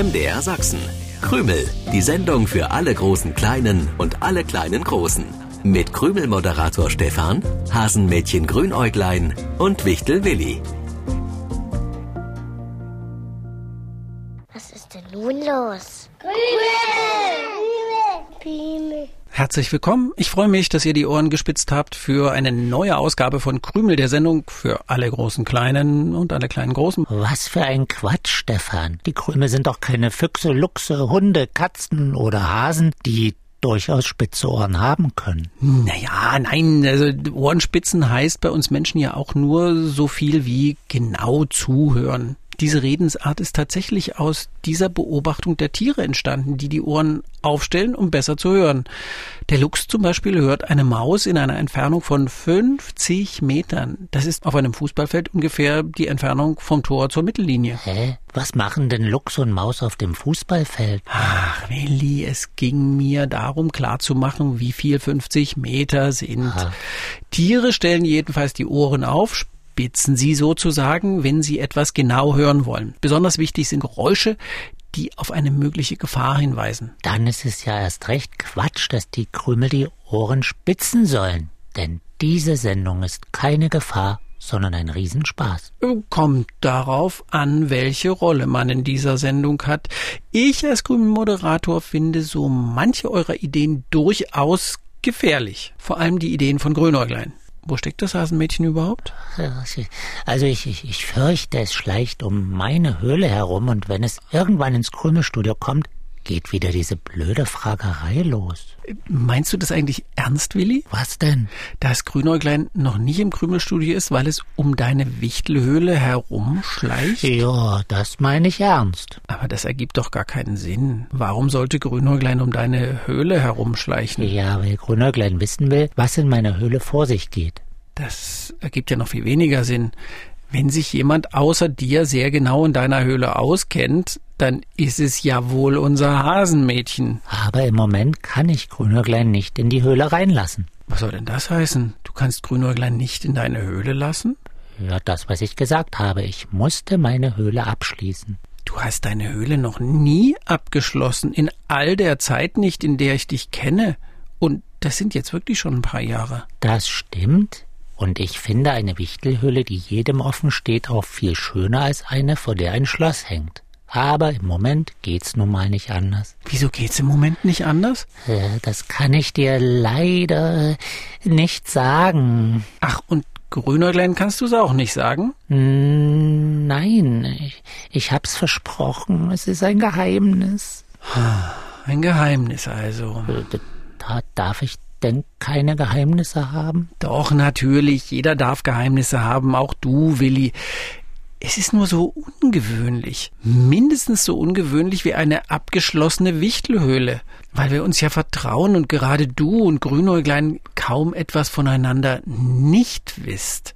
MDR Sachsen. Krümel, die Sendung für alle großen Kleinen und alle kleinen Großen. Mit Krümel-Moderator Stefan, Hasenmädchen Grünäuglein und Wichtel Willi. Was ist denn nun los? Krümel! Herzlich willkommen. Ich freue mich, dass ihr die Ohren gespitzt habt für eine neue Ausgabe von Krümel der Sendung für alle großen Kleinen und alle kleinen Großen. Was für ein Quatsch, Stefan. Die Krümel sind doch keine Füchse, Luchse, Hunde, Katzen oder Hasen, die durchaus spitze Ohren haben können. Naja, nein, also Ohrenspitzen heißt bei uns Menschen ja auch nur so viel wie genau zuhören. Diese Redensart ist tatsächlich aus dieser Beobachtung der Tiere entstanden, die die Ohren aufstellen, um besser zu hören. Der Luchs zum Beispiel hört eine Maus in einer Entfernung von 50 Metern. Das ist auf einem Fußballfeld ungefähr die Entfernung vom Tor zur Mittellinie. Hä? Was machen denn Luchs und Maus auf dem Fußballfeld? Ach, Willi, es ging mir darum klarzumachen, wie viel 50 Meter sind. Aha. Tiere stellen jedenfalls die Ohren auf, spitzen sie sozusagen, wenn sie etwas genau hören wollen. Besonders wichtig sind Geräusche, die auf eine mögliche Gefahr hinweisen. Dann ist es ja erst recht Quatsch, dass die Krümel die Ohren spitzen sollen. Denn diese Sendung ist keine Gefahr, sondern ein Riesenspaß. Kommt darauf an, welche Rolle man in dieser Sendung hat. Ich als Krümelmoderator finde so manche eurer Ideen durchaus gefährlich. Vor allem die Ideen von Grünäuglein. Wo steckt das Hasenmädchen überhaupt? Also ich, ich, ich fürchte, es schleicht um meine Höhle herum und wenn es irgendwann ins Krümelstudio kommt, geht wieder diese blöde Fragerei los. Meinst du das eigentlich ernst, Willi? Was denn? Dass Grünäuglein noch nicht im Krümelstudio ist, weil es um deine Wichtelhöhle herumschleicht? Ja, das meine ich ernst. Aber das ergibt doch gar keinen Sinn. Warum sollte Grünäuglein um deine Höhle herumschleichen? Ja, weil Grünäuglein wissen will, was in meiner Höhle vor sich geht. Das ergibt ja noch viel weniger Sinn. Wenn sich jemand außer dir sehr genau in deiner Höhle auskennt, dann ist es ja wohl unser Hasenmädchen. Aber im Moment kann ich Grünäuglein nicht in die Höhle reinlassen. Was soll denn das heißen? Du kannst Grünäuglein nicht in deine Höhle lassen? Ja, das, was ich gesagt habe. Ich musste meine Höhle abschließen. Du hast deine Höhle noch nie abgeschlossen, in all der Zeit nicht, in der ich dich kenne. Und das sind jetzt wirklich schon ein paar Jahre. Das stimmt. Und ich finde eine Wichtelhöhle, die jedem offen steht, auch viel schöner als eine, vor der ein Schloss hängt. Aber im Moment geht's nun mal nicht anders. Wieso geht's im Moment nicht anders? Äh, das kann ich dir leider nicht sagen. Ach, und Grünäuglein kannst du's auch nicht sagen? Nein, ich, ich hab's versprochen. Es ist ein Geheimnis. Ein Geheimnis also. Äh, da darf ich denn keine Geheimnisse haben? Doch, natürlich. Jeder darf Geheimnisse haben, auch du, Willi. Es ist nur so ungewöhnlich. Mindestens so ungewöhnlich wie eine abgeschlossene Wichtelhöhle. Weil wir uns ja vertrauen und gerade du und Grünäuglein kaum etwas voneinander nicht wisst.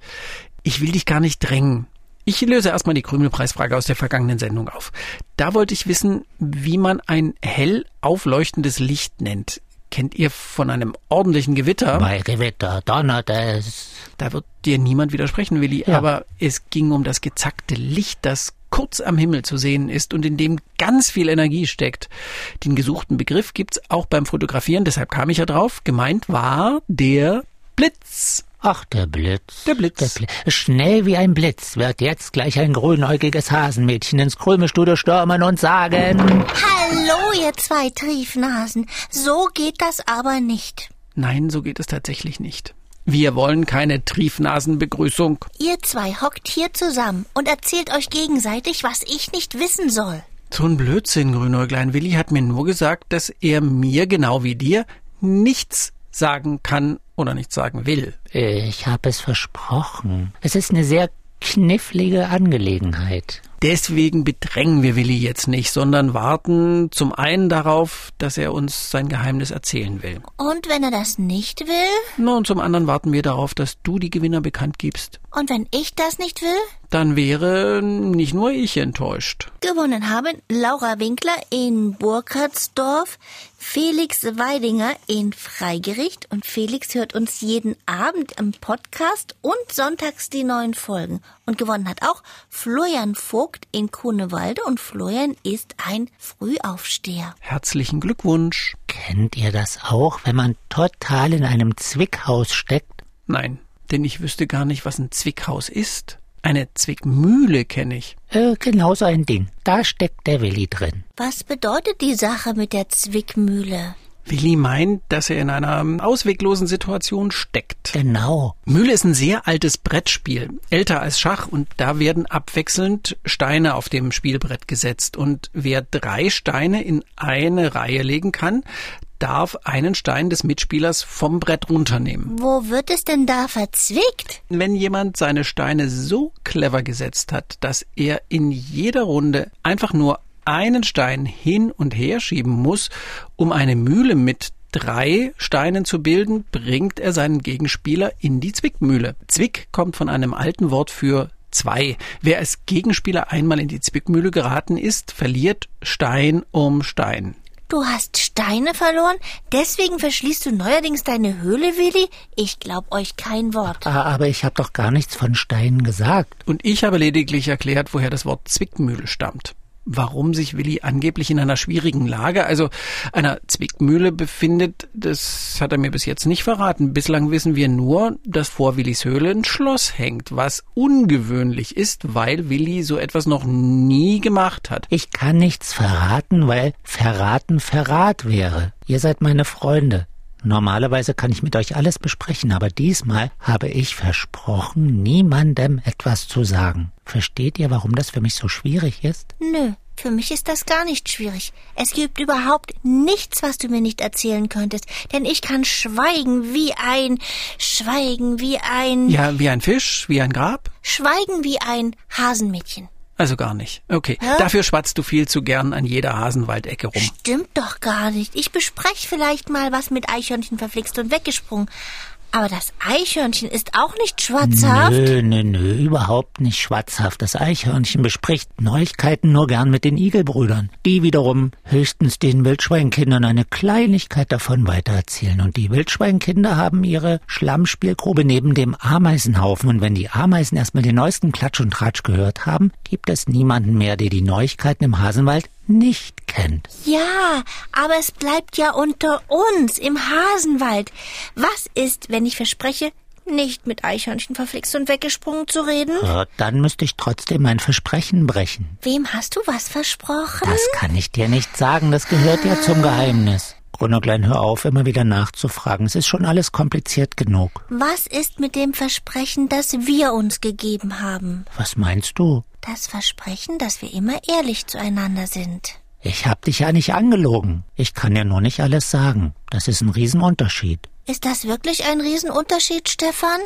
Ich will dich gar nicht drängen. Ich löse erstmal die Krümelpreisfrage aus der vergangenen Sendung auf. Da wollte ich wissen, wie man ein hell aufleuchtendes Licht nennt. Kennt ihr von einem ordentlichen Gewitter? Bei Gewitter donnert es. Da wird dir niemand widersprechen, Willi. Ja. Aber es ging um das gezackte Licht, das kurz am Himmel zu sehen ist und in dem ganz viel Energie steckt. Den gesuchten Begriff gibt's auch beim Fotografieren, deshalb kam ich ja drauf. Gemeint war der Blitz. Ach, der Blitz. Der Blitz. Der Blitz. Schnell wie ein Blitz wird jetzt gleich ein grünäugiges Hasenmädchen ins Krümelstudio stürmen und sagen... Hallo, ihr zwei Triefnasen. So geht das aber nicht. Nein, so geht es tatsächlich nicht. Wir wollen keine Triefnasenbegrüßung. Ihr zwei hockt hier zusammen und erzählt euch gegenseitig, was ich nicht wissen soll. So ein Blödsinn, Grünäuglein. Willi hat mir nur gesagt, dass er mir, genau wie dir, nichts sagen kann oder nicht sagen will. Ich habe es versprochen. Es ist eine sehr knifflige Angelegenheit. Deswegen bedrängen wir Willi jetzt nicht, sondern warten zum einen darauf, dass er uns sein Geheimnis erzählen will. Und wenn er das nicht will? Na, und zum anderen warten wir darauf, dass du die Gewinner bekannt gibst. Und wenn ich das nicht will? Dann wäre nicht nur ich enttäuscht. Gewonnen haben Laura Winkler in Burkhardsdorf, Felix Weidinger in Freigericht und Felix hört uns jeden Abend im Podcast und sonntags die neuen Folgen. Und gewonnen hat auch Florian Vogt in Kunewalde und Florian ist ein Frühaufsteher. Herzlichen Glückwunsch. Kennt ihr das auch, wenn man total in einem Zwickhaus steckt? Nein, denn ich wüsste gar nicht, was ein Zwickhaus ist. Eine Zwickmühle kenne ich. Äh, genau so ein Ding. Da steckt der Willi drin. Was bedeutet die Sache mit der Zwickmühle? Willi meint, dass er in einer ausweglosen Situation steckt. Genau. Mühle ist ein sehr altes Brettspiel, älter als Schach und da werden abwechselnd Steine auf dem Spielbrett gesetzt und wer drei Steine in eine Reihe legen kann, darf einen Stein des Mitspielers vom Brett runternehmen. Wo wird es denn da verzwickt? Wenn jemand seine Steine so clever gesetzt hat, dass er in jeder Runde einfach nur einen Stein hin und her schieben muss, um eine Mühle mit drei Steinen zu bilden, bringt er seinen Gegenspieler in die Zwickmühle. Zwick kommt von einem alten Wort für zwei. Wer als Gegenspieler einmal in die Zwickmühle geraten ist, verliert Stein um Stein. Du hast Steine verloren? Deswegen verschließt du neuerdings deine Höhle, Willi? Ich glaub euch kein Wort. Ah, Aber ich habe doch gar nichts von Steinen gesagt. Und ich habe lediglich erklärt, woher das Wort Zwickmühle stammt. Warum sich Willi angeblich in einer schwierigen Lage, also einer Zwickmühle befindet, das hat er mir bis jetzt nicht verraten. Bislang wissen wir nur, dass vor Willis Höhle ein Schloss hängt, was ungewöhnlich ist, weil Willi so etwas noch nie gemacht hat. Ich kann nichts verraten, weil verraten Verrat wäre. Ihr seid meine Freunde. Normalerweise kann ich mit euch alles besprechen, aber diesmal habe ich versprochen, niemandem etwas zu sagen. Versteht ihr, warum das für mich so schwierig ist? Nö, für mich ist das gar nicht schwierig. Es gibt überhaupt nichts, was du mir nicht erzählen könntest, denn ich kann schweigen wie ein, schweigen wie ein, Ja, wie ein Fisch, wie ein Grab? schweigen wie ein Hasenmädchen. Also gar nicht. Okay. Hä? Dafür schwatzt du viel zu gern an jeder Hasenwaldecke rum. Stimmt doch gar nicht. Ich bespreche vielleicht mal was mit Eichhörnchen verflixt und weggesprungen. Aber das Eichhörnchen ist auch nicht schwarzhaft. Nö, nö, nö, überhaupt nicht schwatzhaft. Das Eichhörnchen bespricht Neuigkeiten nur gern mit den Igelbrüdern. Die wiederum höchstens den Wildschweinkindern eine Kleinigkeit davon weitererzählen. Und die Wildschweinkinder haben ihre Schlammspielgrube neben dem Ameisenhaufen. Und wenn die Ameisen erstmal den neuesten Klatsch und Tratsch gehört haben, gibt es niemanden mehr, der die Neuigkeiten im Hasenwald nicht kennt. Ja, aber es bleibt ja unter uns im Hasenwald. Was ist, wenn ich verspreche, nicht mit Eichhörnchen verflixt und weggesprungen zu reden? Ja, dann müsste ich trotzdem mein Versprechen brechen. Wem hast du was versprochen? Das kann ich dir nicht sagen, das gehört ja zum Geheimnis. Grunnerklein, hör auf, immer wieder nachzufragen. Es ist schon alles kompliziert genug. Was ist mit dem Versprechen, das wir uns gegeben haben? Was meinst du? Das Versprechen, dass wir immer ehrlich zueinander sind. Ich hab dich ja nicht angelogen. Ich kann ja nur nicht alles sagen. Das ist ein Riesenunterschied. Ist das wirklich ein Riesenunterschied, Stefan?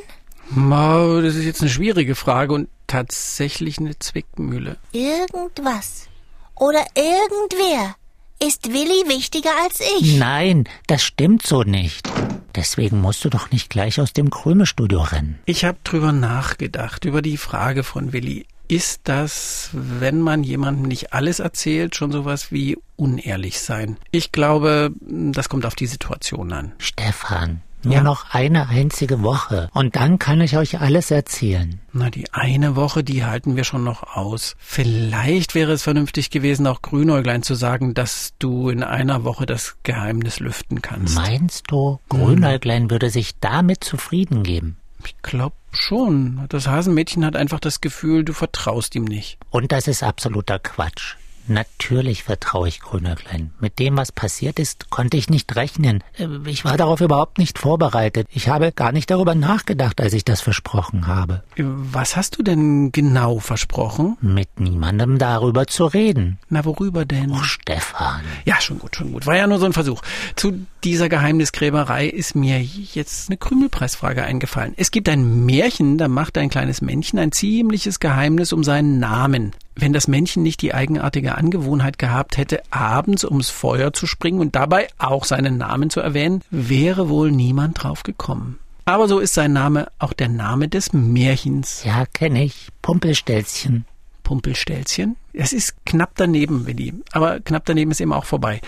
Mau, das ist jetzt eine schwierige Frage und tatsächlich eine Zwickmühle. Irgendwas oder irgendwer ist Willi wichtiger als ich. Nein, das stimmt so nicht. Deswegen musst du doch nicht gleich aus dem Krümelstudio rennen. Ich habe drüber nachgedacht, über die Frage von Willi. Ist das, wenn man jemandem nicht alles erzählt, schon sowas wie unehrlich sein? Ich glaube, das kommt auf die Situation an. Stefan, nur Ja. noch eine einzige Woche. Und dann kann ich euch alles erzählen. Na, die eine Woche, die halten wir schon noch aus. Vielleicht wäre es vernünftig gewesen, auch Grünäuglein zu sagen, dass du in einer Woche das Geheimnis lüften kannst. Meinst du, Grünäuglein würde sich damit zufrieden geben? Ich glaube schon. Das Hasenmädchen hat einfach das Gefühl, du vertraust ihm nicht. Und das ist absoluter Quatsch. Natürlich vertraue ich Grünäuglein. Mit dem, was passiert ist, konnte ich nicht rechnen. Äh, Ich war darauf überhaupt nicht vorbereitet. Ich habe gar nicht darüber nachgedacht, als ich das versprochen habe. Was hast du denn genau versprochen? Mit niemandem darüber zu reden. Na, worüber denn? Oh, Stefan. Ja, schon gut, schon gut. War ja nur so ein Versuch. Zu dieser Geheimnisgräberei ist mir jetzt eine Krümelpreisfrage eingefallen. Es gibt ein Märchen, da macht ein kleines Männchen ein ziemliches Geheimnis um seinen Namen. Wenn das Männchen nicht die eigenartige Angewohnheit gehabt hätte, abends ums Feuer zu springen und dabei auch seinen Namen zu erwähnen, wäre wohl niemand drauf gekommen. Aber so ist sein Name auch der Name des Märchens. Ja, kenne ich. Pumpelstelzchen. Pumpelstelzchen. Es ist knapp daneben, Willi. Aber knapp daneben ist eben auch vorbei.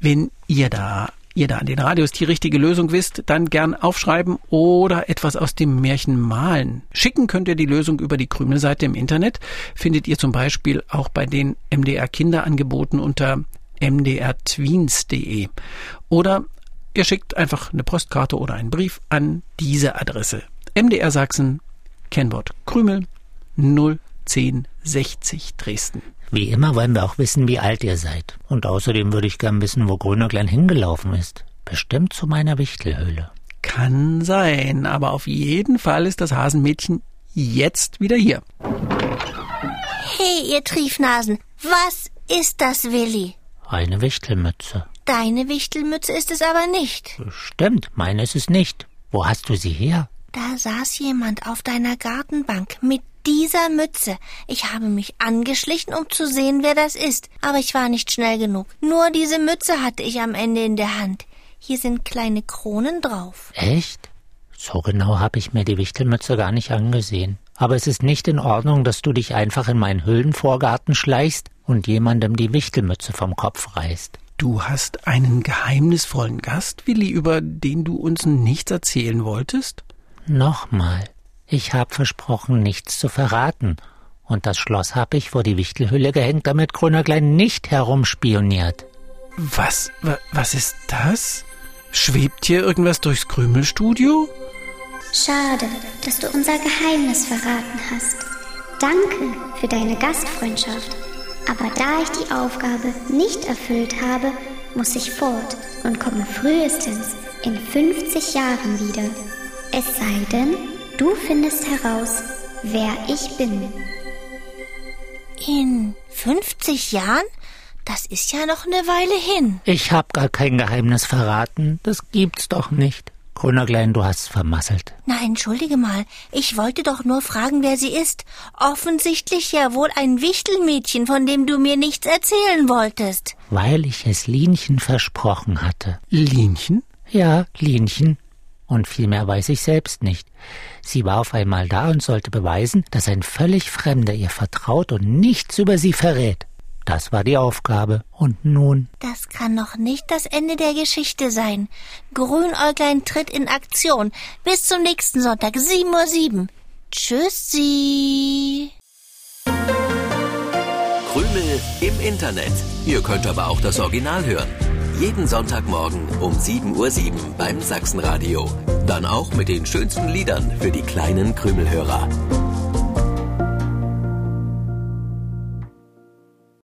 Wenn ihr da ihr da an den Radios die richtige Lösung wisst, dann gern aufschreiben oder etwas aus dem Märchen malen. Schicken könnt ihr die Lösung über die Krümelseite im Internet. Findet ihr zum Beispiel auch bei den MDR Kinderangeboten unter mdrtweens.de. Oder ihr schickt einfach eine Postkarte oder einen Brief an diese Adresse. MDR Sachsen, Kennwort Krümel 01060 Dresden. Wie immer wollen wir auch wissen, wie alt ihr seid. Und außerdem würde ich gern wissen, wo Grünerklein hingelaufen ist. Bestimmt zu meiner Wichtelhöhle. Kann sein, aber auf jeden Fall ist das Hasenmädchen jetzt wieder hier. Hey, ihr Triefnasen, was ist das, Willi? Eine Wichtelmütze. Deine Wichtelmütze ist es aber nicht. Stimmt, meine ist es nicht. Wo hast du sie her? Da saß jemand auf deiner Gartenbank mit dieser Mütze. Ich habe mich angeschlichen, um zu sehen, wer das ist, aber ich war nicht schnell genug. Nur diese Mütze hatte ich am Ende in der Hand. Hier sind kleine Kronen drauf. Echt? So genau habe ich mir die Wichtelmütze gar nicht angesehen. Aber es ist nicht in Ordnung, dass du dich einfach in meinen Höhlenvorgarten schleichst und jemandem die Wichtelmütze vom Kopf reißt. Du hast einen geheimnisvollen Gast, Willi, über den du uns nichts erzählen wolltest? Nochmal. Ich hab versprochen, nichts zu verraten. Und das Schloss hab ich vor die Wichtelhülle gehängt, damit Grünerklein nicht herumspioniert. Was, wa, was ist das? Schwebt hier irgendwas durchs Krümelstudio? Schade, dass du unser Geheimnis verraten hast. Danke für deine Gastfreundschaft. Aber da ich die Aufgabe nicht erfüllt habe, muss ich fort und komme frühestens in 50 Jahren wieder. Es sei denn, du findest heraus, wer ich bin. In 50 Jahren? Das ist ja noch eine Weile hin. Ich hab gar kein Geheimnis verraten. Das gibt's doch nicht. Grünerklein, du hast's vermasselt. Na, entschuldige mal. Ich wollte doch nur fragen, wer sie ist. Offensichtlich ja wohl ein Wichtelmädchen, von dem du mir nichts erzählen wolltest. Weil ich es Linchen versprochen hatte. Linchen? Ja, Linchen. Und viel mehr weiß ich selbst nicht. Sie war auf einmal da und sollte beweisen, dass ein völlig Fremder ihr vertraut und nichts über sie verrät. Das war die Aufgabe. Und nun? Das kann noch nicht das Ende der Geschichte sein. Grünäuglein tritt in Aktion. Bis zum nächsten Sonntag, 7.07 Uhr. Tschüssi. Krümel im Internet. Ihr könnt aber auch das Original hören. Jeden Sonntagmorgen um 7.07 Uhr beim Sachsenradio. Dann auch mit den schönsten Liedern für die kleinen Krümelhörer.